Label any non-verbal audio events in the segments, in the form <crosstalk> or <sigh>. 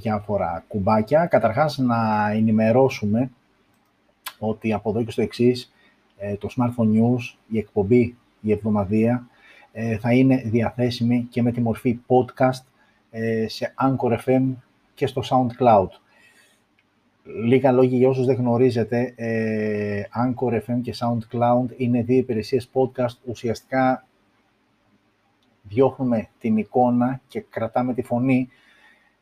διάφορα κουμπάκια. Καταρχάς να ενημερώσουμε ότι από εδώ και στο εξής ε, το Smartphone News, η εκπομπή, η εβδομαδία, ε, θα είναι διαθέσιμη και με τη μορφή podcast ε, σε Anchor FM και στο SoundCloud. Λίγα λόγια για όσους δεν γνωρίζετε, Anchor FM και SoundCloud είναι δύο υπηρεσίες podcast. Ουσιαστικά διώχνουμε την εικόνα και κρατάμε τη φωνή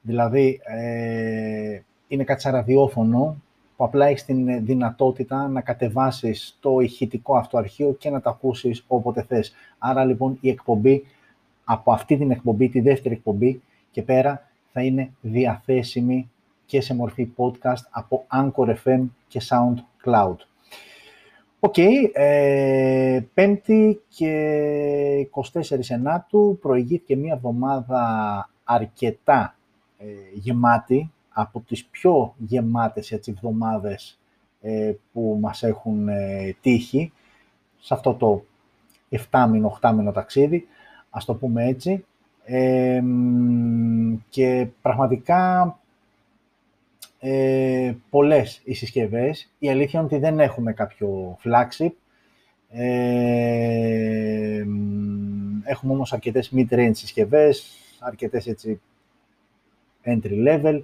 Δηλαδή, ε, είναι κάτι σαν ραδιόφωνο που απλά έχεις την δυνατότητα να κατεβάσεις το ηχητικό αυτό αρχείο και να το ακούσεις όποτε θες. Άρα λοιπόν η εκπομπή, από αυτή την εκπομπή, τη δεύτερη εκπομπή και πέρα, θα είναι διαθέσιμη και σε μορφή podcast από Anchor FM και SoundCloud. OK, okay, ε, πέμπτη και 24 Ενάτου προηγήθηκε μία εβδομάδα αρκετά ε, γεμάτη, από τις πιο γεμάτες έτσι, εβδομάδες ε, που μας έχουν ε, τύχει σε αυτό το 7μηνο, 8μηνο ταξίδι, ας το πούμε έτσι. Ε, και πραγματικά ε, πολλές οι συσκευές. Η αλήθεια είναι ότι δεν έχουμε κάποιο flagship. Ε, έχουμε όμως αρκετές mid-range συσκευές, αρκετές έτσι entry level.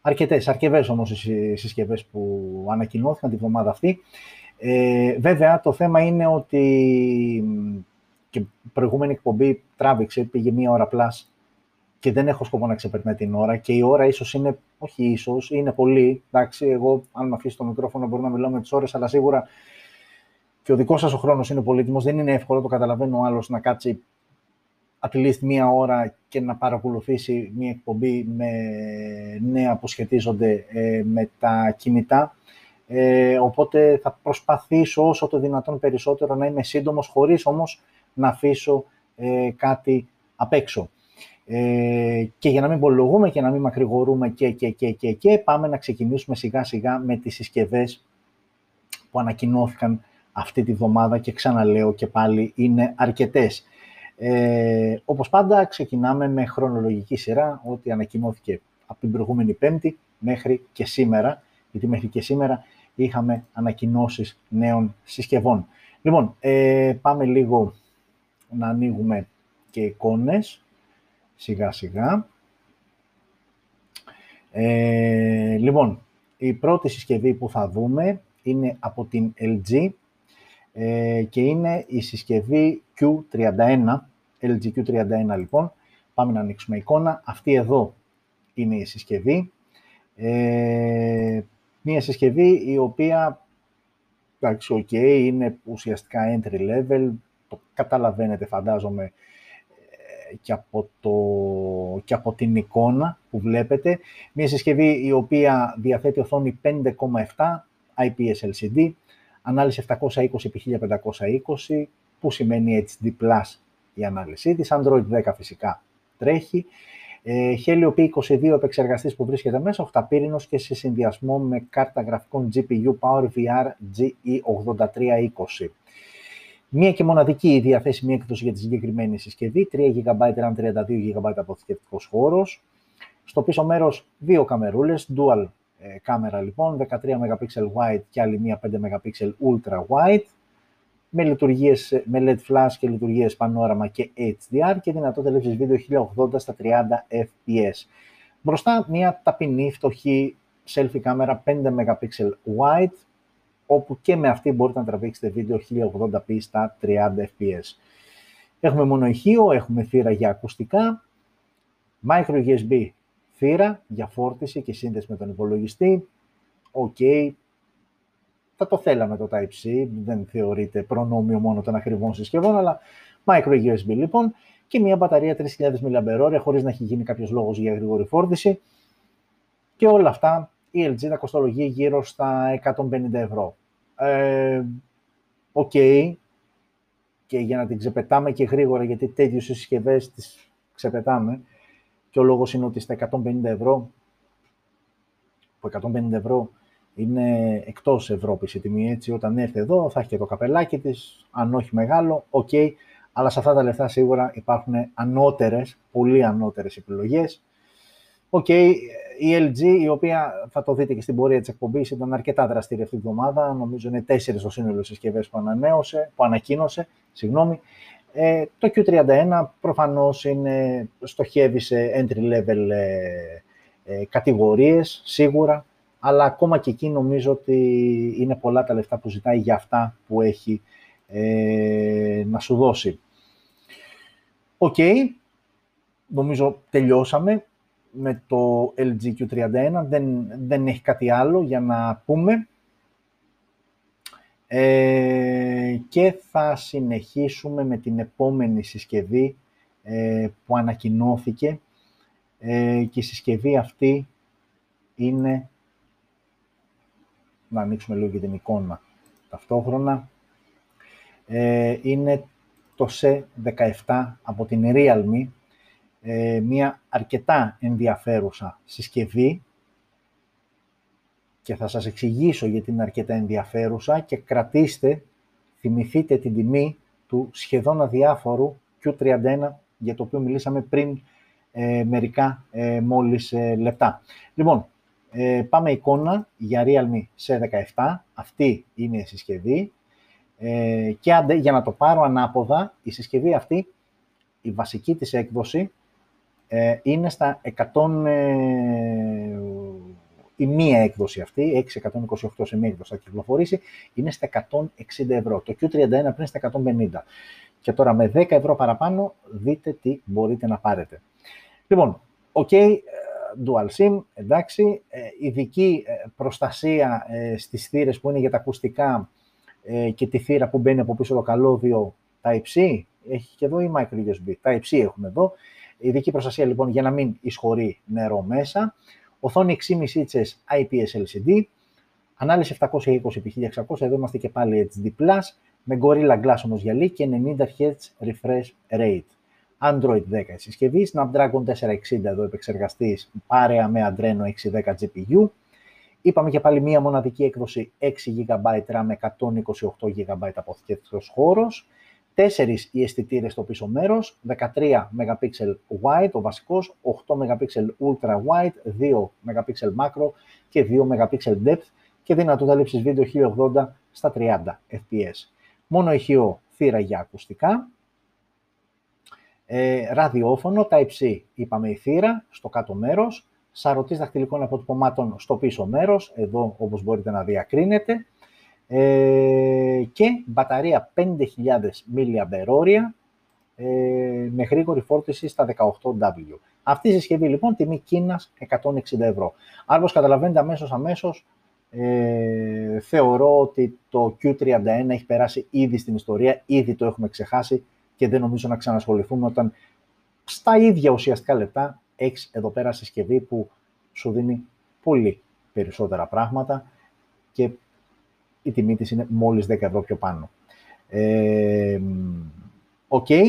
Αρκετές, αρκετές όμως οι συσκευές που ανακοινώθηκαν τη βδομάδα αυτή. Ε, βέβαια, το θέμα είναι ότι και προηγούμενη εκπομπή τράβηξε, πήγε μία ώρα πλάς και δεν έχω σκοπό να ξεπερνάει την ώρα και η ώρα ίσως είναι, όχι ίσως, είναι πολύ. Εντάξει, εγώ αν με αφήσει το μικρόφωνο μπορώ να μιλάω με τις ώρες, αλλά σίγουρα και ο δικός σας ο χρόνος είναι πολύτιμος. Δεν είναι εύκολο, το καταλαβαίνω ο άλλος να κάτσει at least μία ώρα και να παρακολουθήσει μία εκπομπή με νέα που σχετίζονται ε, με τα κινητά. Ε, οπότε θα προσπαθήσω όσο το δυνατόν περισσότερο να είμαι σύντομος, χωρίς όμως να αφήσω ε, κάτι απ' έξω. Ε, και για να μην πολυλογούμε και να μην μακρηγορούμε και, και, και, και, και, πάμε να ξεκινήσουμε σιγά σιγά με τις συσκευές που ανακοινώθηκαν αυτή τη βδομάδα και ξαναλέω και πάλι είναι αρκετές. Ε, όπως πάντα ξεκινάμε με χρονολογική σειρά, ό,τι ανακοινώθηκε από την προηγούμενη Πέμπτη μέχρι και σήμερα, γιατί μέχρι και σήμερα είχαμε ανακοινώσεις νέων συσκευών. Λοιπόν, ε, πάμε λίγο να ανοίγουμε και εικόνες, σιγά σιγά. Ε, λοιπόν, η πρώτη συσκευή που θα δούμε είναι από την LG ε, και είναι η συσκευή Q31, LG Q31 λοιπόν. Πάμε να ανοίξουμε εικόνα. Αυτή εδώ είναι η συσκευή. Ε, μία συσκευή η οποία, εντάξει, ok, είναι ουσιαστικά entry level, το καταλαβαίνετε φαντάζομαι ε, και από, το, και από την εικόνα που βλέπετε. Μία συσκευή η οποία διαθέτει οθόνη 5,7 IPS LCD, ανάλυση 720x1520, που σημαίνει HD+, η ανάλυση της. Android 10 φυσικά τρέχει. Ε, Helio P22 επεξεργαστής που βρίσκεται μέσα, οχταπύρινος και σε συνδυασμό με κάρτα γραφικών GPU PowerVR GE8320. Μία και μοναδική η διαθέσιμη έκδοση για τη συγκεκριμένη συσκευή, 3 GB RAM, 32 GB αποθηκευτικός χώρος. Στο πίσω μέρος δύο καμερούλες, dual ε, κάμερα λοιπόν, 13 MP wide και άλλη μία 5 MP ultra wide, με, λειτουργίες, με LED flash και λειτουργίες πανόραμα και HDR και δυνατότητα λήψης βίντεο 1080 στα 30 fps. Μπροστά μια ταπεινή φτωχή selfie κάμερα 5 MP wide, όπου και με αυτή μπορείτε να τραβήξετε βίντεο 1080p στα 30 fps. Έχουμε μόνο ηχείο, έχουμε θύρα για ακουστικά, micro USB θύρα για φόρτιση και σύνδεση με τον υπολογιστή, OK, θα το θέλαμε το Type-C, δεν θεωρείται προνόμιο μόνο των ακριβών συσκευών, αλλά micro USB λοιπόν. Και μια μπαταρία 3000 mAh χωρίς να έχει γίνει κάποιος λόγος για γρήγορη φόρτιση. Και όλα αυτά η LG τα κοστολογεί γύρω στα 150 ευρώ. Ε, Οκ, και για να την ξεπετάμε και γρήγορα, γιατί τέτοιου συσκευές τις ξεπετάμε, και ο λόγος είναι ότι στα 150 ευρώ, που 150 ευρώ είναι εκτός Ευρώπης η τιμή, έτσι, όταν έρθει εδώ θα έχει και το καπελάκι της, αν όχι μεγάλο, οκ, αλλά σε αυτά τα λεφτά σίγουρα υπάρχουν ανώτερες, πολύ ανώτερες επιλογές, Οκ, η LG, η οποία θα το δείτε και στην πορεία της εκπομπής, ήταν αρκετά δραστήρια αυτή τη βδομάδα. Νομίζω είναι τέσσερις το σύνολο συσκευές που, ανανέωσε, που ανακοίνωσε. Συγγνώμη. Ε, το Q31 προφανώς είναι, στοχεύει σε entry-level ε, ε, κατηγορίες, σίγουρα, αλλά ακόμα και εκεί νομίζω ότι είναι πολλά τα λεφτά που ζητάει για αυτά που έχει ε, να σου δώσει. Οκ, νομίζω τελειώσαμε με το LG Q31, δεν, δεν έχει κάτι άλλο για να πούμε. Ε, και θα συνεχίσουμε με την επόμενη συσκευή ε, που ανακοινώθηκε. Ε, και η συσκευή αυτή είναι να ανοίξουμε λίγο και την εικόνα ταυτόχρονα ε, είναι το C17 από την Realme ε, μια αρκετά ενδιαφέρουσα συσκευή και θα σας εξηγήσω γιατί είναι αρκετά ενδιαφέρουσα και κρατήστε, θυμηθείτε την τιμή του σχεδόν αδιάφορου Q31 για το οποίο μιλήσαμε πριν ε, μερικά ε, μόλις ε, λεπτά. Λοιπόν, ε, πάμε εικόνα για Realme C17. Αυτή είναι η συσκευή. Ε, και αντε, για να το πάρω ανάποδα, η συσκευή αυτή, η βασική της έκδοση, ε, είναι στα 100, ε, η μία έκδοση αυτή, 628 σε μία έκδοση θα κυκλοφορήσει, είναι στα 160 ευρώ. Το Q31 πριν στα 150. Και τώρα με 10 ευρώ παραπάνω δείτε τι μπορείτε να πάρετε. Λοιπόν, OK, ε, Dual SIM, εντάξει, ε, ειδική προστασία στις θύρες που είναι για τα ακουστικά και τη θύρα που μπαίνει από πίσω το καλώδιο Type-C, έχει και εδώ η micro USB. Type-C έχουμε εδώ. Ειδική προστασία λοιπόν για να μην εισχωρεί νερό μέσα. Οθόνη 6,5 ίντσες IPS LCD. Ανάλυση 720x1600, εδώ είμαστε και πάλι HD+, με Gorilla Glass όμως γυαλί και 90 Hz refresh rate. Android 10 συσκευή, Snapdragon 460 εδώ επεξεργαστής, πάρεα με Adreno 610 GPU. Είπαμε και πάλι μία μοναδική έκδοση 6 GB RAM με 128 GB αποθηκευτικός χώρος. Τέσσερις οι αισθητήρες στο πίσω μέρος, 13 MP wide ο βασικός, 8 MP ultra wide, 2 MP macro και 2 MP depth και δυνατότητα λήψης βίντεο 1080 στα 30 fps. Μόνο ηχείο θύρα για ακουστικά. Ε, ραδιόφωνο, Type-C είπαμε η θύρα στο κάτω μέρος, σαρωτής δαχτυλικών αποτυπωμάτων στο πίσω μέρος, εδώ όπως μπορείτε να διακρίνετε, ε, και μπαταρία 5.000 mAh ε, με γρήγορη φόρτιση στα 18W. Αυτή η συσκευή λοιπόν τιμή Κίνας 160 ευρώ. Άρα όπως καταλαβαίνετε αμέσως αμέσως ε, θεωρώ ότι το Q31 έχει περάσει ήδη στην ιστορία, ήδη το έχουμε ξεχάσει και δεν νομίζω να ξανασχοληθούμε όταν στα ίδια ουσιαστικά λεφτά έχεις εδώ πέρα συσκευή που σου δίνει πολύ περισσότερα πράγματα και η τιμή της είναι μόλις 10 ευρώ πιο πάνω. Ε, OK. okay.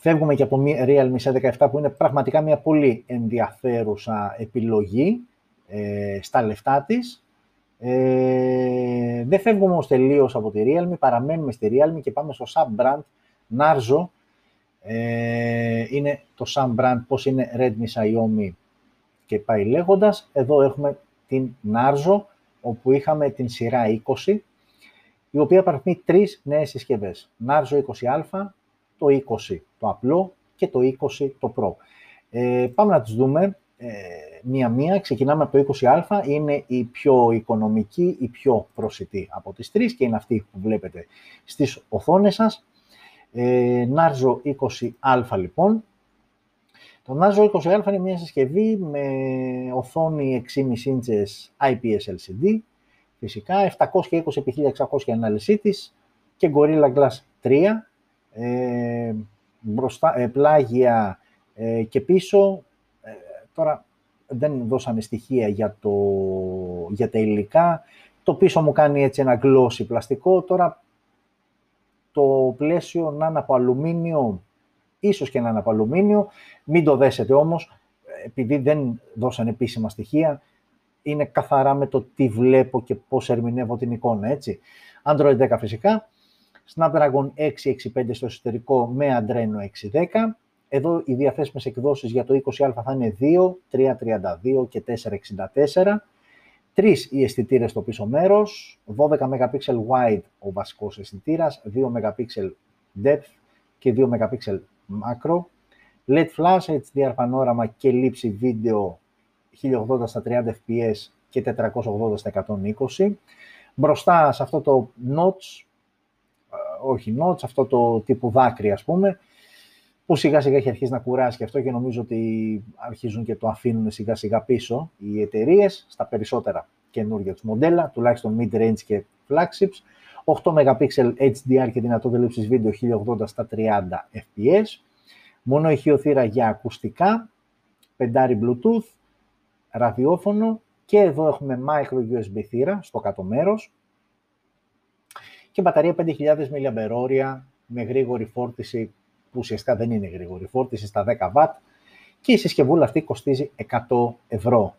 Φεύγουμε και από Realme C17 που είναι πραγματικά μια πολύ ενδιαφέρουσα επιλογή ε, στα λεφτά της. Ε, δεν φεύγουμε όμως τελείως από τη Realme, παραμένουμε στη Realme και πάμε στο sub-brand Narzo. Ε, είναι το sub-brand, πώς είναι Redmi, Xiaomi και πάει λέγοντας. Εδώ έχουμε την Narzo, όπου είχαμε την σειρά 20, η οποία παραθυμεί τρεις νέες συσκευές. Narzo 20α, το 20 το απλό και το 20 το Pro. Ε, πάμε να τις δούμε ε, μία-μία. Ξεκινάμε από το 20α, είναι η πιο οικονομική, η πιο προσιτή από τις τρεις και είναι αυτή που βλέπετε στις οθόνες σας. Ε, Narzo 20α λοιπόν, το Nazo 20α είναι μια συσκευή με οθόνη 6,5 ίντσες IPS LCD, φυσικά 720x1600 ανάλυση της και Gorilla Glass 3, ε, μπροστά, ε, πλάγια ε, και πίσω. Ε, τώρα δεν δώσανε στοιχεία για, το, για τα υλικά. Το πίσω μου κάνει έτσι ένα γλώσσι πλαστικό. Τώρα το πλαίσιο να είναι από αλουμίνιο ίσως και να είναι από αλουμίνιο. Μην το δέσετε όμως, επειδή δεν δώσαν επίσημα στοιχεία, είναι καθαρά με το τι βλέπω και πώς ερμηνεύω την εικόνα, έτσι. Android 10 φυσικά, Snapdragon 665 στο εσωτερικό με Adreno 610, Εδώ οι διαθέσιμες εκδόσεις για το 20α θα είναι 2, 332 και 464. Τρεις οι αισθητήρες στο πίσω μέρος, 12 MP wide ο βασικός αισθητήρας, 2 MP depth και 2 MP macro. LED flash, HDR πανόραμα και λήψη βίντεο 1080 στα 30 fps και 480 στα 120. Μπροστά σε αυτό το notch, ε, όχι notch, αυτό το τύπου δάκρυ ας πούμε, που σιγά σιγά έχει αρχίσει να κουράσει και αυτό και νομίζω ότι αρχίζουν και το αφήνουν σιγά σιγά πίσω οι εταιρείες στα περισσότερα καινούργια τους μοντέλα, τουλάχιστον mid-range και flagships. 8 MP HDR και δυνατότητα λήψης βίντεο 1080 στα 30 fps. Μόνο ηχειοθύρα για ακουστικά, πεντάρι Bluetooth, ραδιόφωνο και εδώ έχουμε micro USB θύρα στο κάτω μέρος και μπαταρία 5.000 mAh με γρήγορη φόρτιση που ουσιαστικά δεν είναι γρήγορη φόρτιση στα 10W και η συσκευούλα αυτή κοστίζει 100 ευρώ.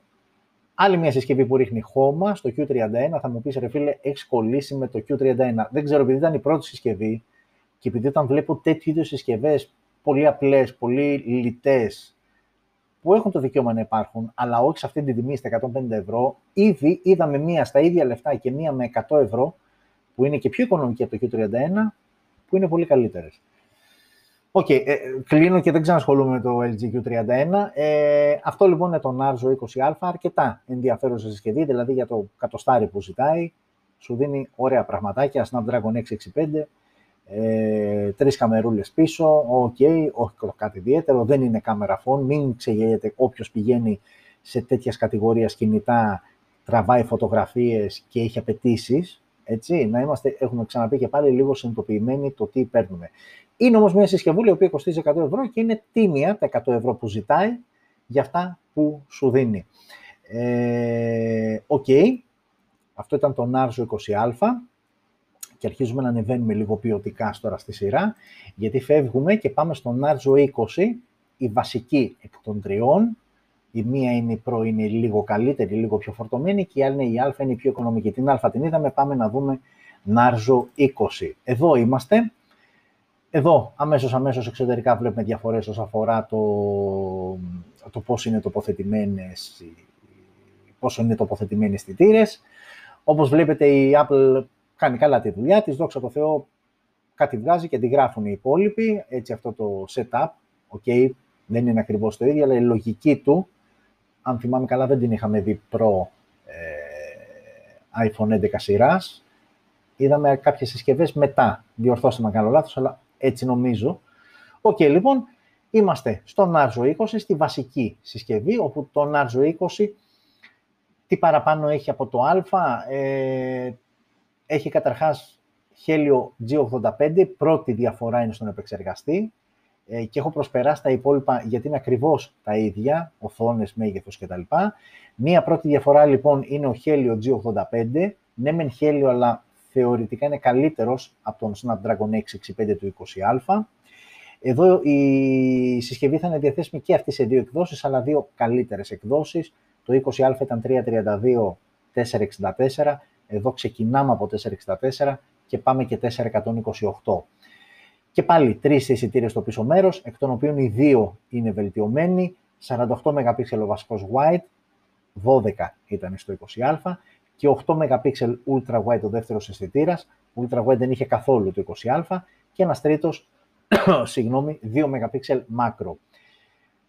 Άλλη μια συσκευή που ρίχνει χώμα στο Q31 θα μου πεις ρε φίλε, έχεις κολλήσει με το Q31. Δεν ξέρω, επειδή ήταν η πρώτη συσκευή και επειδή όταν βλέπω τέτοιου είδους συσκευές πολύ απλές, πολύ λιτές, που έχουν το δικαίωμα να υπάρχουν, αλλά όχι σε αυτή την τιμή στα 150 ευρώ, ήδη είδαμε μία στα ίδια λεφτά και μία με 100 ευρώ, που είναι και πιο οικονομική από το Q31, που είναι πολύ καλύτερες. OK, okay, ε, κλείνω και δεν ξανασχολούμαι με το LG Q31. Ε, αυτό λοιπόν είναι το Narzo 20A, αρκετά ενδιαφέρουσα συσκευή, δηλαδή για το κατοστάρι που ζητάει. Σου δίνει ωραία πραγματάκια, Snapdragon 665, ε, τρεις καμερούλες πίσω, OK, okay, όχι κάτι ιδιαίτερο, δεν είναι camera phone, μην ξεγελιέται όποιος πηγαίνει σε τέτοια κατηγορία κινητά, τραβάει φωτογραφίες και έχει απαιτήσεις. Έτσι, να είμαστε, έχουμε ξαναπεί και πάλι, λίγο συνειδητοποιημένοι το τι παίρνουμε. Είναι όμως μια συσκευούλη η οποία κοστίζει 100 ευρώ και είναι τίμια τα 100 ευρώ που ζητάει για αυτά που σου δίνει. Ε, OK, okay. αυτό ήταν το Narzo 20A και αρχίζουμε να ανεβαίνουμε λίγο ποιοτικά τώρα στη σειρά, γιατί φεύγουμε και πάμε στο Narzo 20, η βασική εκ των τριών. Η μία είναι η Pro, είναι λίγο καλύτερη, λίγο πιο φορτωμένη και η άλλη είναι η A, είναι η πιο οικονομική. Την A την είδαμε, πάμε να δούμε Narzo 20. Εδώ είμαστε. Εδώ, αμέσως, αμέσως εξωτερικά βλέπουμε διαφορές όσον αφορά το, το πώς είναι τοποθετημένες, πόσο είναι τοποθετημένοι αισθητήρε. Όπως βλέπετε, η Apple κάνει καλά τη δουλειά της, δόξα τω Θεώ, κάτι βγάζει και αντιγράφουν οι υπόλοιποι. Έτσι αυτό το setup, ok, δεν είναι ακριβώς το ίδιο, αλλά η λογική του, αν θυμάμαι καλά, δεν την είχαμε δει προ ε, iPhone 11 σειράς. Είδαμε κάποιες συσκευές μετά. Διορθώστε με κάνω λάθος, αλλά έτσι νομίζω. OK, okay, λοιπόν, είμαστε στο Narzo 20, στη βασική συσκευή, όπου το Narzo 20 τι παραπάνω έχει από το A, ε, έχει καταρχάς Helio G85, πρώτη διαφορά είναι στον επεξεργαστή ε, και έχω προσπεράσει τα υπόλοιπα γιατί είναι ακριβώς τα ίδια, οθόνες, μέγεθος κτλ. Μία πρώτη διαφορά λοιπόν είναι ο Helio G85, ναι μεν Helio αλλά θεωρητικά είναι καλύτερος από τον Snapdragon 665 του 20α. Εδώ η συσκευή θα είναι διαθέσιμη και αυτή σε δύο εκδόσεις, αλλά δύο καλύτερες εκδόσεις. Το 20α ήταν 332 464, εδώ ξεκινάμε από 464 και πάμε και 428. Και πάλι τρεις εισιτήρια στο πίσω μέρος, εκ των οποίων οι δύο είναι βελτιωμένοι, 48 MP ο βασικός wide, 12 ήταν στο 20α και 8 MP ultra wide ο δεύτερος αισθητήρας. Ultra wide δεν είχε καθόλου το 20α και ένας τρίτος, <coughs> συγγνώμη, 2 MP macro.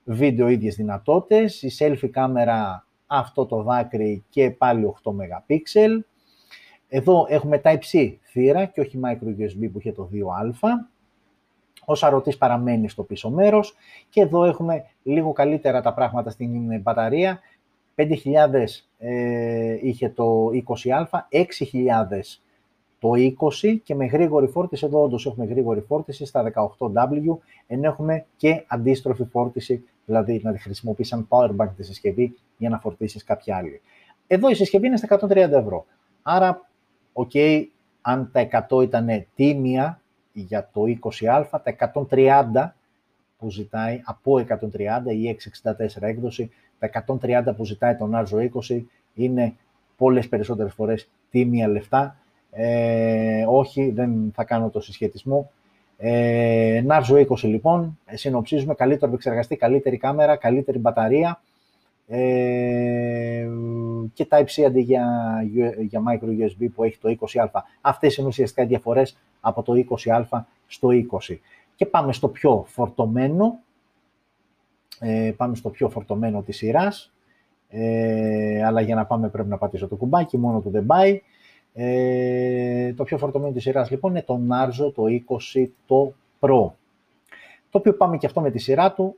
Βίντεο ίδιες δυνατότητες, η selfie κάμερα αυτό το δάκρυ και πάλι 8 MP. Εδώ έχουμε Type-C θύρα και όχι micro USB που είχε το 2α. Ο σαρωτής παραμένει στο πίσω μέρος και εδώ έχουμε λίγο καλύτερα τα πράγματα στην μπαταρία. 5.000 ε, είχε το 20A, 6.000 το 20 και με γρήγορη φόρτιση, εδώ όντως έχουμε γρήγορη φόρτιση στα 18W, ενώ έχουμε και αντίστροφη φόρτιση, δηλαδή να τη χρησιμοποιήσει σαν powerbank τη συσκευή για να φορτίσεις κάποια άλλη. Εδώ η συσκευή είναι στα 130 ευρώ. Άρα, οκ, αν τα 100 ήταν τίμια για το 20α, τα 130 που ζητάει, από 130 ή 664 έκδοση, τα 130 που ζητάει τον Άρζο 20 είναι πολλές περισσότερες φορές τίμια λεφτά. Ε, όχι, δεν θα κάνω το συσχετισμό. Ε, Narzo 20 λοιπόν, συνοψίζουμε καλύτερο επεξεργαστή, καλύτερη κάμερα, καλύτερη μπαταρία ε, και Type-C αντί για, για micro USB που έχει το 20α. Αυτές είναι ουσιαστικά οι διαφορές από το 20α στο 20. Και πάμε στο πιο φορτωμένο, ε, πάμε στο πιο φορτωμένο της σειράς, ε, αλλά για να πάμε πρέπει να πατήσω το κουμπάκι, μόνο του δεν πάει. Ε, το πιο φορτωμένο της σειράς λοιπόν είναι το Narzo το 20 το Pro. Το οποίο πάμε και αυτό με τη σειρά του,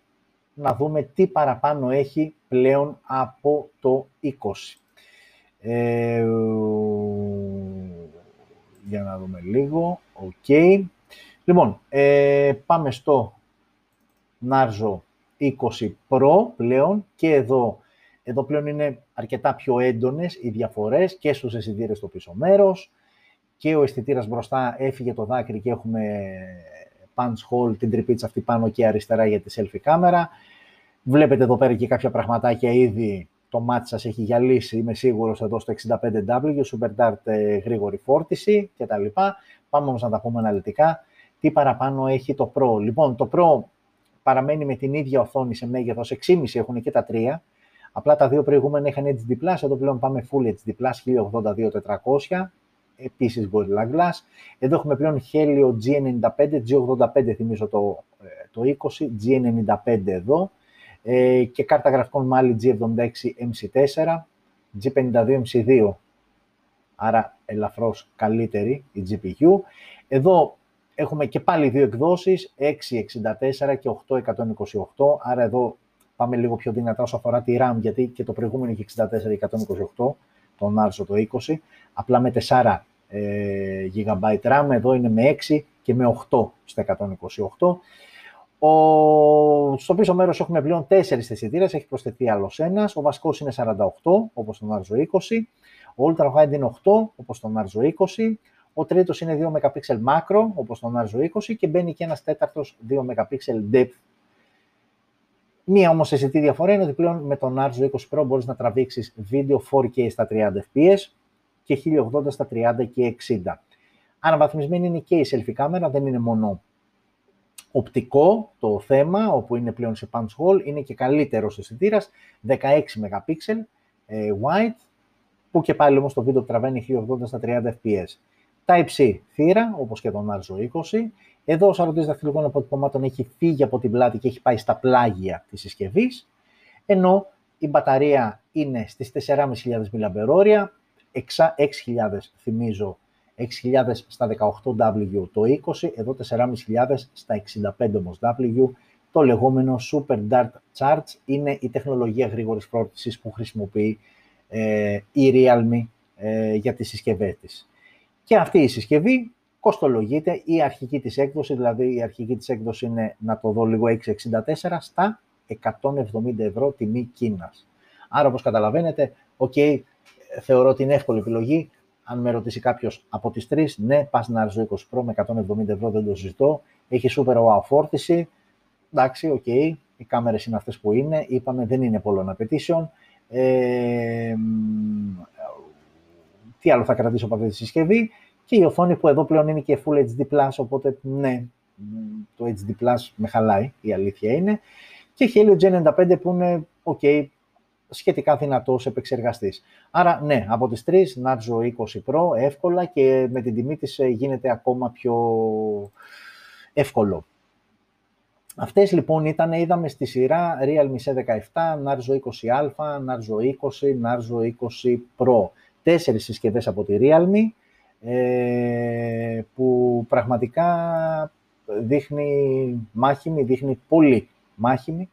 να δούμε τι παραπάνω έχει πλέον από το 20. Ε, για να δούμε λίγο. Οκ. Λοιπόν, ε, πάμε στο Narzo 20 Pro πλέον και εδώ, εδώ πλέον είναι αρκετά πιο έντονες οι διαφορές και στους αισθητήρες στο πίσω μέρος και ο αισθητήρας μπροστά έφυγε το δάκρυ και έχουμε punch hole, την τρυπίτσα αυτή πάνω και αριστερά για τη selfie κάμερα. Βλέπετε εδώ πέρα και κάποια πραγματάκια ήδη το μάτι σας έχει γυαλίσει, είμαι σίγουρος εδώ στο 65W, Super Dart ε, γρήγορη φόρτιση κτλ. Πάμε όμως να τα πούμε αναλυτικά. Τι παραπάνω έχει το Pro. Λοιπόν, το Pro παραμένει με την ίδια οθόνη σε μέγεθος 6,5 έχουν και τα τρία. Απλά τα δύο προηγούμενα είχαν HD+, εδώ πλέον πάμε Full HD+, 1080-2400, επίσης Gorilla Glass. Εδώ έχουμε πλέον Helio G95, G85 θυμίζω το, ε, το 20, G95 εδώ ε, και κάρτα γραφικών Mali G76 MC4, G52 MC2, άρα ελαφρώς καλύτερη η GPU. Εδώ έχουμε και πάλι δύο εκδόσεις, 664 και 8128, άρα εδώ πάμε λίγο πιο δυνατά όσο αφορά τη RAM, γιατί και το προηγούμενο είχε 64 και 128, τον Narzo το 20, απλά με 4 ε, GB RAM, εδώ είναι με 6 και με 8 στα 128. Ο... Στο πίσω μέρος έχουμε πλέον 4 αισθητήρε, έχει προσθεθεί άλλος ένας. Ο βασικός είναι 48, όπως τον Narzo 20. Ο Ultra Wide είναι 8, όπως τον Narzo 20. Ο τρίτος είναι 2 MP macro, όπως τον Narzo 20 και μπαίνει και ένας τέταρτος 2 MP depth. Μία όμως αισθητή διαφορά είναι ότι πλέον με τον Narzo 20 Pro μπορείς να τραβήξεις βίντεο 4K στα 30 fps και 1080 στα 30 και 60. Αναβαθμισμένη είναι και η selfie κάμερα, δεν είναι μόνο οπτικό το θέμα, όπου είναι πλέον σε punch hole, είναι και καλύτερος αισθητήρας, 16 MP ε, wide, που και πάλι όμως το βίντεο τραβαίνει 1080 στα 30 fps. Type-C θύρα, όπως και τον Arzo 20. Εδώ ο σαρωτής δαχτυλικών αποτυπωμάτων έχει φύγει από την πλάτη και έχει πάει στα πλάγια της συσκευής, ενώ η μπαταρία είναι στις 4.500 mAh, 6.000 θυμίζω 6.000 στα 18W το 20, εδώ 4.500 στα 65 όμως W. Το λεγόμενο Super Dart Charge είναι η τεχνολογία γρήγορης φόρτισης που χρησιμοποιεί ε, η Realme ε, για τις συσκευές της. Και αυτή η συσκευή κοστολογείται η αρχική της έκδοση, δηλαδή η αρχική της έκδοση είναι, να το δω λίγο, 664 στα 170 ευρώ τιμή Κίνας. Άρα, όπως καταλαβαίνετε, ok, θεωρώ ότι είναι εύκολη επιλογή. Αν με ρωτήσει κάποιος από τις τρεις, ναι, πας να 20 Pro με 170 ευρώ, δεν το συζητώ. Έχει super wow φόρτιση. Εντάξει, OK. Okay. Οι κάμερες είναι αυτές που είναι. Είπαμε, δεν είναι πολλών απαιτήσεων. Ε, τι άλλο θα κρατήσω από αυτή τη συσκευή; Και η οθόνη που εδώ πλέον είναι και Full HD+, οπότε ναι, το HD+, με χαλάει, η αλήθεια είναι. Και Helio G95 που είναι, ok, σχετικά δυνατός επεξεργαστής. Άρα, ναι, από τις τρεις, Narzo 20 Pro, εύκολα και με την τιμή της ε, γίνεται ακόμα πιο εύκολο. Αυτές λοιπόν ήταν, είδαμε στη σειρά Realme C17, Narzo 20α, Narzo 20, Narzo 20 Pro. Τέσσερις συσκευές από τη Realme, ε, που πραγματικά δείχνει μάχημη, δείχνει πολύ μάχημη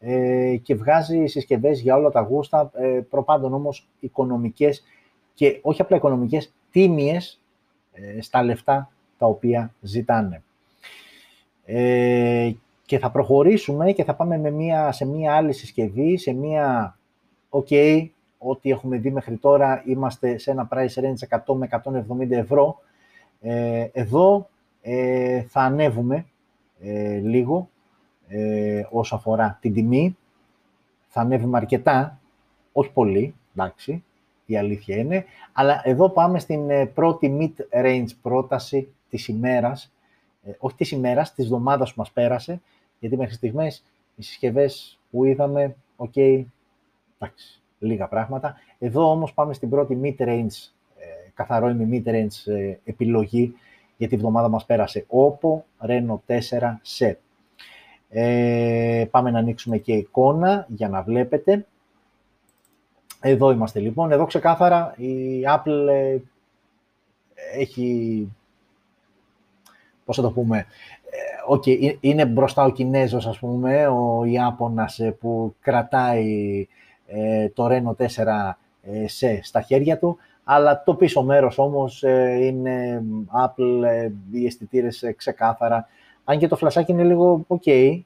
ε, και βγάζει συσκευές για όλα τα γούστα, ε, προπάντων όμως οικονομικές και όχι απλά οικονομικές, τίμιες ε, στα λεφτά τα οποία ζητάνε. Ε, και θα προχωρήσουμε και θα πάμε με μια, σε μια άλλη συσκευή, σε μια, ok, ό,τι έχουμε δει μέχρι τώρα, είμαστε σε ένα price range 100 με 170 ευρώ. Ε, εδώ ε, θα ανέβουμε λίγο ε, όσο αφορά την τιμή. Θα ανέβουμε αρκετά, όχι πολύ, εντάξει, η αλήθεια είναι. Αλλά εδώ πάμε στην ε, πρώτη mid-range πρόταση της ημέρας, ε, όχι της ημέρας, της εβδομάδας που μας πέρασε, γιατί μέχρι στιγμής οι συσκευές που είδαμε, OK, okay, εντάξει, λίγα πράγματα. Εδώ όμως πάμε στην πρώτη mid-range, ε, καθαρόαιμη mid-range ε, επιλογή, γιατί η εβδομάδα μας πέρασε Oppo Reno 4 SE. Ε, πάμε να ανοίξουμε και εικόνα για να βλέπετε. Εδώ είμαστε λοιπόν. Εδώ ξεκάθαρα η Apple ε, έχει, πώς θα το πούμε, okay, ε, είναι μπροστά ο Κινέζος, ας πούμε, ο Ιάπωνας ε, που κρατάει το Reno 4 σε στα χέρια του, αλλά το πίσω μέρος όμως είναι Apple, οι αισθητήρες ξεκάθαρα, αν και το φλασάκι είναι λίγο ok,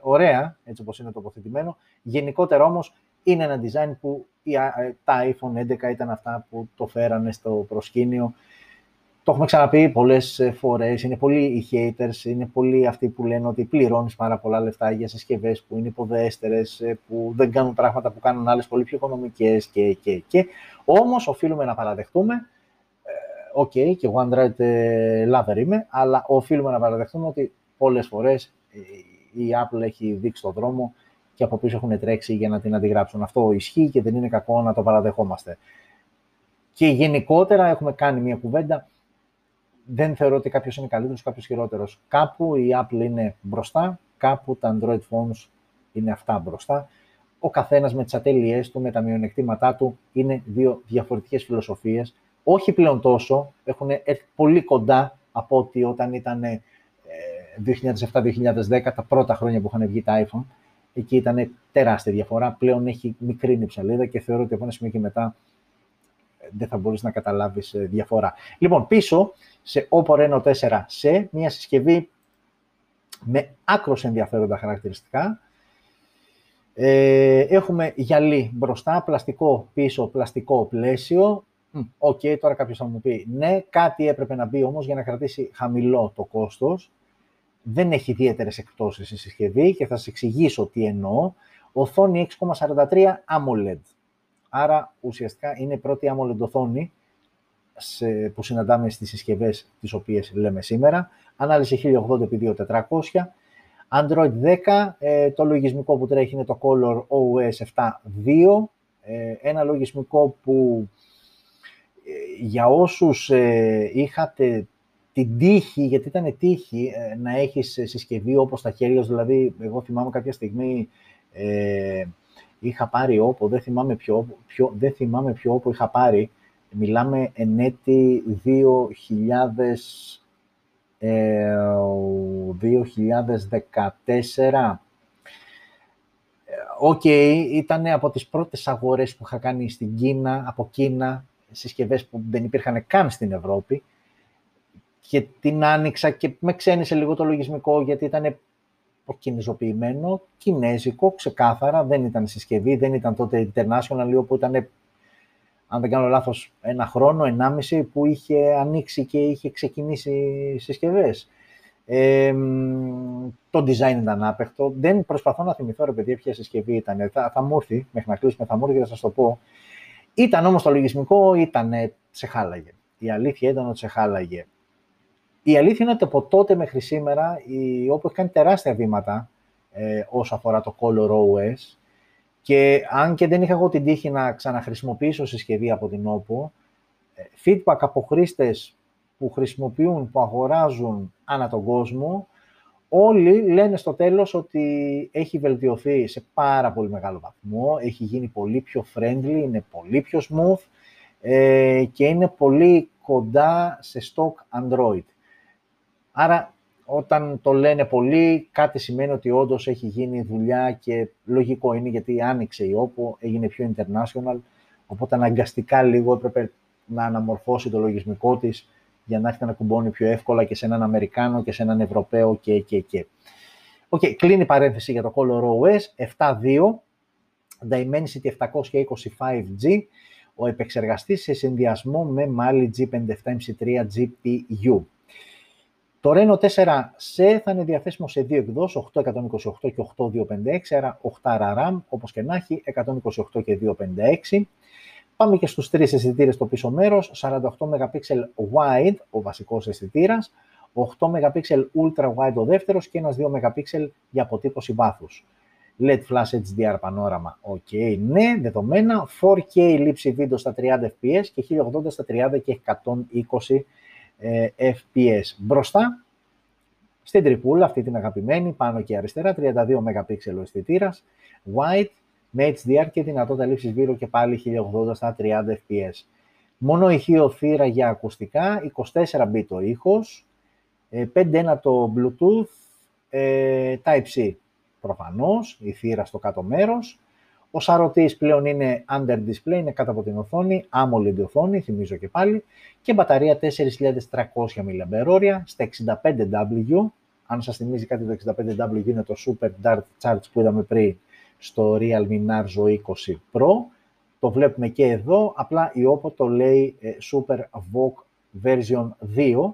ωραία, έτσι όπως είναι τοποθετημένο, γενικότερα όμως είναι ένα design που τα iPhone 11 ήταν αυτά που το φέρανε στο προσκήνιο. Το έχουμε ξαναπεί πολλές φορές. Είναι πολλοί οι haters, είναι πολλοί αυτοί που λένε ότι πληρώνεις πάρα πολλά λεφτά για συσκευές που είναι υποδέστερες, που δεν κάνουν πράγματα που κάνουν άλλες πολύ πιο οικονομικές και, και, και. Όμως οφείλουμε να παραδεχτούμε. Ε, OK, okay, και εγώ Android ε, lover είμαι, αλλά οφείλουμε να παραδεχτούμε ότι πολλές φορές ε, η Apple έχει δείξει τον δρόμο και από πίσω έχουν τρέξει για να την αντιγράψουν. Αυτό ισχύει και δεν είναι κακό να το παραδεχόμαστε. Και γενικότερα έχουμε κάνει μια κουβέντα. Δεν θεωρώ ότι κάποιος είναι καλύτερος ή κάποιος χειρότερος. Κάπου η Apple είναι μπροστά, κάπου τα Android phones είναι αυτά μπροστά. Ο καθένας με τις ατέλειές του, με τα μειονεκτήματά του, είναι δύο διαφορετικές φιλοσοφίες. Όχι πλέον τόσο, έχουν έρθει πολύ κοντά από ότι όταν ήταν 2007-2010, ε, τα πρώτα χρόνια που είχαν βγει τα iPhone εκεί ήταν τεράστια διαφορά. Πλέον έχει μικρή η ψαλίδα και θεωρώ ότι από ένα σημείο και μετά ε, δεν θα μπορείς να καταλάβεις ε, διαφορά. Λοιπόν, πίσω σε Oppo Reno 4 SE, μια συσκευή με άκρως ενδιαφέροντα χαρακτηριστικά. Ε, έχουμε γυαλί μπροστά, πλαστικό πίσω, πλαστικό πλαίσιο. OK, okay, τώρα κάποιος θα μου πει, ναι, κάτι έπρεπε να μπει όμως για να κρατήσει χαμηλό το κόστος δεν έχει ιδιαίτερες εκπτώσεις η συσκευή και θα σας εξηγήσω τι εννοώ. Οθόνη 6,43 AMOLED. Άρα ουσιαστικά είναι η πρώτη AMOLED οθόνη σε, που συναντάμε στις συσκευές τις οποίες λέμε σήμερα. Ανάλυση 1080x2400. Android 10, ε, το λογισμικό που τρέχει είναι το Color OS 7.2. Ε, ένα λογισμικό που ε, για όσους ε, είχατε την τύχη, γιατί ήταν τύχη ε, να έχεις συσκευή όπως τα χέρια δηλαδή εγώ θυμάμαι κάποια στιγμή ε, είχα πάρει Oppo, δεν θυμάμαι ποιο, ποιο, δεν θυμάμαι ποιο Oppo είχα πάρει, μιλάμε εν έτη 2000, ε, 2014, OK, okay, ήταν από τις πρώτες αγορές που είχα κάνει στην Κίνα, από Κίνα, συσκευές που δεν υπήρχαν καν στην Ευρώπη. Και την άνοιξα και με ξένισε λίγο το λογισμικό γιατί ήταν κινηζοποιημένο, κινέζικο, ξεκάθαρα, δεν ήταν συσκευή, δεν ήταν τότε international, όπου ήταν, αν δεν κάνω λάθος, ένα χρόνο, ενάμιση, που είχε ανοίξει και είχε ξεκινήσει συσκευές. Ε, το design ήταν άπεχτο. Δεν προσπαθώ να θυμηθώ, ρε παιδιά, ποια συσκευή ήταν. Θα, θα μου έρθει, μέχρι να κλείσουμε, θα μου έρθει και θα σας το πω. Ήταν όμως το λογισμικό, ήταν, σε χάλαγε. Η αλήθεια ήταν ότι σε χάλαγε. Η αλήθεια είναι ότι από τότε μέχρι σήμερα η Oppo έχει κάνει τεράστια βήματα ε, όσο αφορά το Color OS και αν και δεν είχα εγώ την τύχη να ξαναχρησιμοποιήσω συσκευή από την Oppo, ε, feedback από χρήστες που χρησιμοποιούν, που αγοράζουν ανά τον κόσμο, όλοι λένε στο τέλος ότι έχει βελτιωθεί σε πάρα πολύ μεγάλο βαθμό, έχει γίνει πολύ πιο friendly, είναι πολύ πιο smooth ε, και είναι πολύ κοντά σε stock Android. Άρα, όταν το λένε πολύ, κάτι σημαίνει ότι όντως έχει γίνει δουλειά και λογικό είναι γιατί άνοιξε η Oppo, έγινε πιο international, οπότε αναγκαστικά λίγο έπρεπε να αναμορφώσει το λογισμικό της για να έρθει να κουμπώνει πιο εύκολα και σε έναν Αμερικάνο και σε έναν Ευρωπαίο και και και. OK, okay, κλείνει η παρένθεση για το Color OS 7.2, Dimensity 725G, ο επεξεργαστής σε συνδυασμό με Mali G57MC3 GPU. Το Reno 4C θα είναι διαθέσιμο σε δύο εκδόσεις, 828 και 8256, άρα 8 RAM, όπως και να έχει, 128 και 256. Πάμε και στους τρεις αισθητήρες στο πίσω μέρος, 48 MP wide, ο βασικός αισθητήρας, 8 MP ultra wide ο δεύτερος και ένας 2 MP για αποτύπωση βάθους. LED Flash HDR πανόραμα, ok, ναι, δεδομένα. 4K λήψη βίντεο στα 30 fps και 1080 στα 30 και 120 ε, fps. Μπροστά, στην τριπούλα, αυτή την αγαπημένη, πάνω και αριστερά, 32 MP ο αισθητήρας, white, με HDR και δυνατότητα λήψης βίντεο και πάλι 1080 στα 30 fps. Μόνο ηχείο θύρα για ακουστικά, 24 bit ο ήχος, 5.1 ε, το Bluetooth, ε, Type-C προφανώς, η θύρα στο κάτω μέρος. Ο σαρωτής πλέον είναι under display, είναι κάτω από την οθόνη, AMOLED οθόνη, θυμίζω και πάλι, και μπαταρία 4.300 mAh στα 65W. Αν σας θυμίζει κάτι το 65W είναι το Super Dart Charge που είδαμε πριν στο Realme Narzo 20 Pro. Το βλέπουμε και εδώ, απλά η OPPO το λέει ε, Super VOOC version 2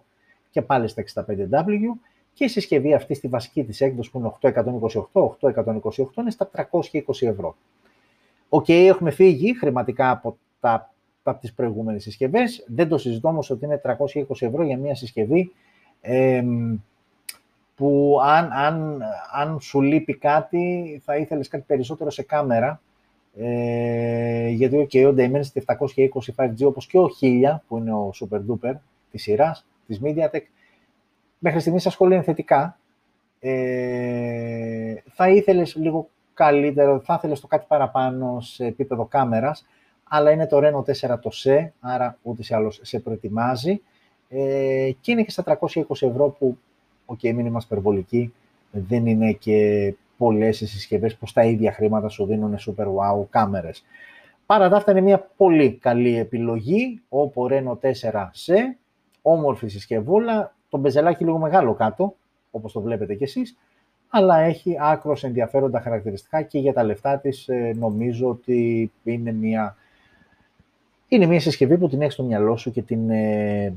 και πάλι στα 65W και η συσκευή αυτή στη βασική της έκδοση που είναι 828, 828 είναι στα 320 ευρώ. OK, okay, έχουμε φύγει χρηματικά από, τα, από τις προηγούμενες συσκευές. Δεν το συζητώ όμως ότι είναι 320 ευρώ για μια συσκευή ε, που αν, αν, αν σου λείπει κάτι θα ήθελες κάτι περισσότερο σε κάμερα ε, γιατί okay, ο Dimensity 720 5G όπως και ο 1000 που είναι ο Super Duper της σειράς της MediaTek μέχρι στιγμής ασχολείται θετικά. Ε, θα ήθελες λίγο καλύτερο, θα ήθελες το κάτι παραπάνω σε επίπεδο κάμερας, αλλά είναι το Reno 4 το SE, άρα ούτε σε άλλος σε προετοιμάζει. Ε, και είναι και στα 320 ευρώ που, OK, okay, μην είμαστε υπερβολικοί, δεν είναι και πολλές οι συσκευές που στα ίδια χρήματα σου δίνουν super wow κάμερες. Παρά τα αυτά είναι μια πολύ καλή επιλογή, ο Reno 4 σε, όμορφη συσκευούλα, το μπεζελάκι λίγο μεγάλο κάτω, όπως το βλέπετε κι εσείς, αλλά έχει άκρος ενδιαφέροντα χαρακτηριστικά και για τα λεφτά της ε, νομίζω ότι είναι μια, είναι μια συσκευή που την έχεις στο μυαλό σου και την, ε,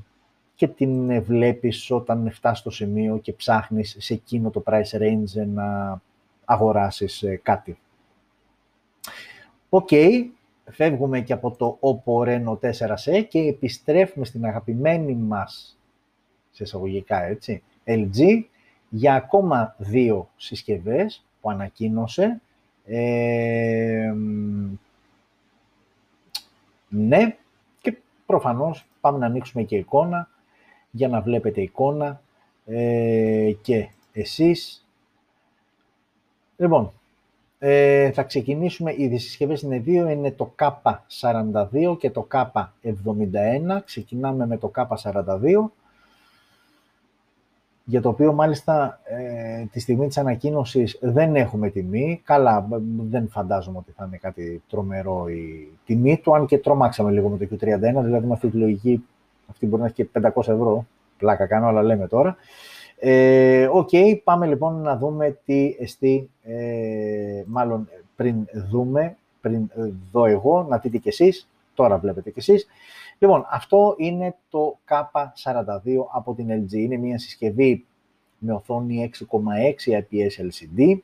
και την βλέπεις όταν φτάσεις στο σημείο και ψάχνεις σε εκείνο το price range να αγοράσεις ε, κάτι. Οκ, φεύγουμε και από το Oppo Reno 4 SE και επιστρέφουμε στην αγαπημένη μας σε εισαγωγικά έτσι, LG, για ακόμα δύο συσκευές που ανακοίνωσε. Ε, ναι, και προφανώς πάμε να ανοίξουμε και εικόνα για να βλέπετε εικόνα ε, και εσείς. Λοιπόν, ε, θα ξεκινήσουμε, οι συσκευές είναι δύο, είναι το K42 και το K71. Ξεκινάμε με το K42 για το οποίο μάλιστα ε, τη στιγμή της ανακοίνωσης δεν έχουμε τιμή. Καλά, δεν φαντάζομαι ότι θα είναι κάτι τρομερό η τιμή του, αν και τρομάξαμε λίγο με το Q31, δηλαδή με αυτή τη λογική, αυτή μπορεί να έχει και 500 ευρώ, πλάκα κάνω, αλλά λέμε τώρα. Ε, OK, okay, πάμε λοιπόν να δούμε τι εστί, ε, μάλλον πριν δούμε, πριν δω εγώ, να δείτε κι εσείς, τώρα βλέπετε κι εσείς, Λοιπόν, αυτό είναι το K42 από την LG. Είναι μια συσκευή με οθόνη 6,6 IPS LCD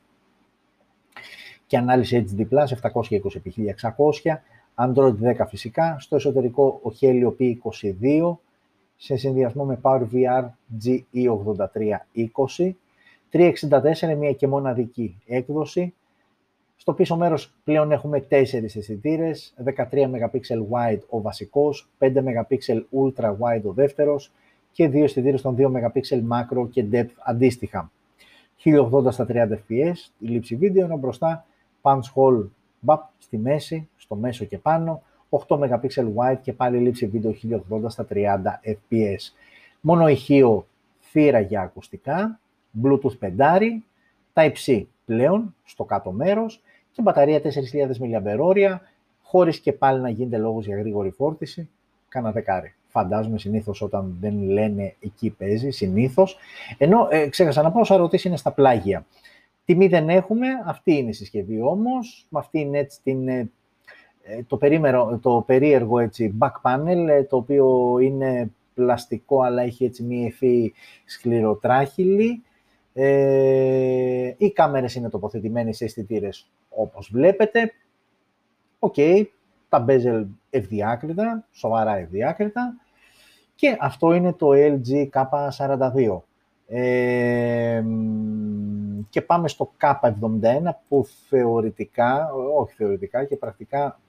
και ανάλυση HD+, 720x1600, Android 10 φυσικά, στο εσωτερικό ο Helio P22, σε συνδυασμό με PowerVR GE8320, 364 μια και μοναδική έκδοση, στο πίσω μέρος πλέον έχουμε 4 αισθητήρες, 13 MP wide ο βασικός, 5 MP ultra wide ο δεύτερος και δύο αισθητήρες των 2 MP macro και depth αντίστοιχα. 1080 στα 30 fps, η λήψη βίντεο, ενώ μπροστά punch hole bap, στη μέση, στο μέσο και πάνω, 8 MP wide και πάλι λήψη βίντεο 1080 στα 30 fps. Μόνο ηχείο θύρα για ακουστικά, Bluetooth 5, Type-C πλέον στο κάτω μέρος και μπαταρία 4.000 mAh, χωρίς και πάλι να γίνεται λόγος για γρήγορη φόρτιση, κάνα δεκάρι. Φαντάζομαι συνήθως όταν δεν λένε εκεί παίζει, συνήθως. Ενώ ε, ξέχασα να πω, όσα ρωτήσει είναι στα πλάγια. Τιμή δεν έχουμε, αυτή είναι η συσκευή όμως. Με αυτή είναι έτσι την, ε, ε, το, περίμερο, το περίεργο έτσι, back panel, ε, το οποίο είναι πλαστικό αλλά έχει έτσι μία υφή σκληροτράχηλη. Ε, οι κάμερες είναι τοποθετημένες σε αισθητήρες όπως βλέπετε. OK, okay, τα bezel ευδιάκριτα, σοβαρά ευδιάκριτα. Και αυτό είναι το LG K42. Ε, και πάμε στο K71 που θεωρητικά, όχι θεωρητικά και πρακτικά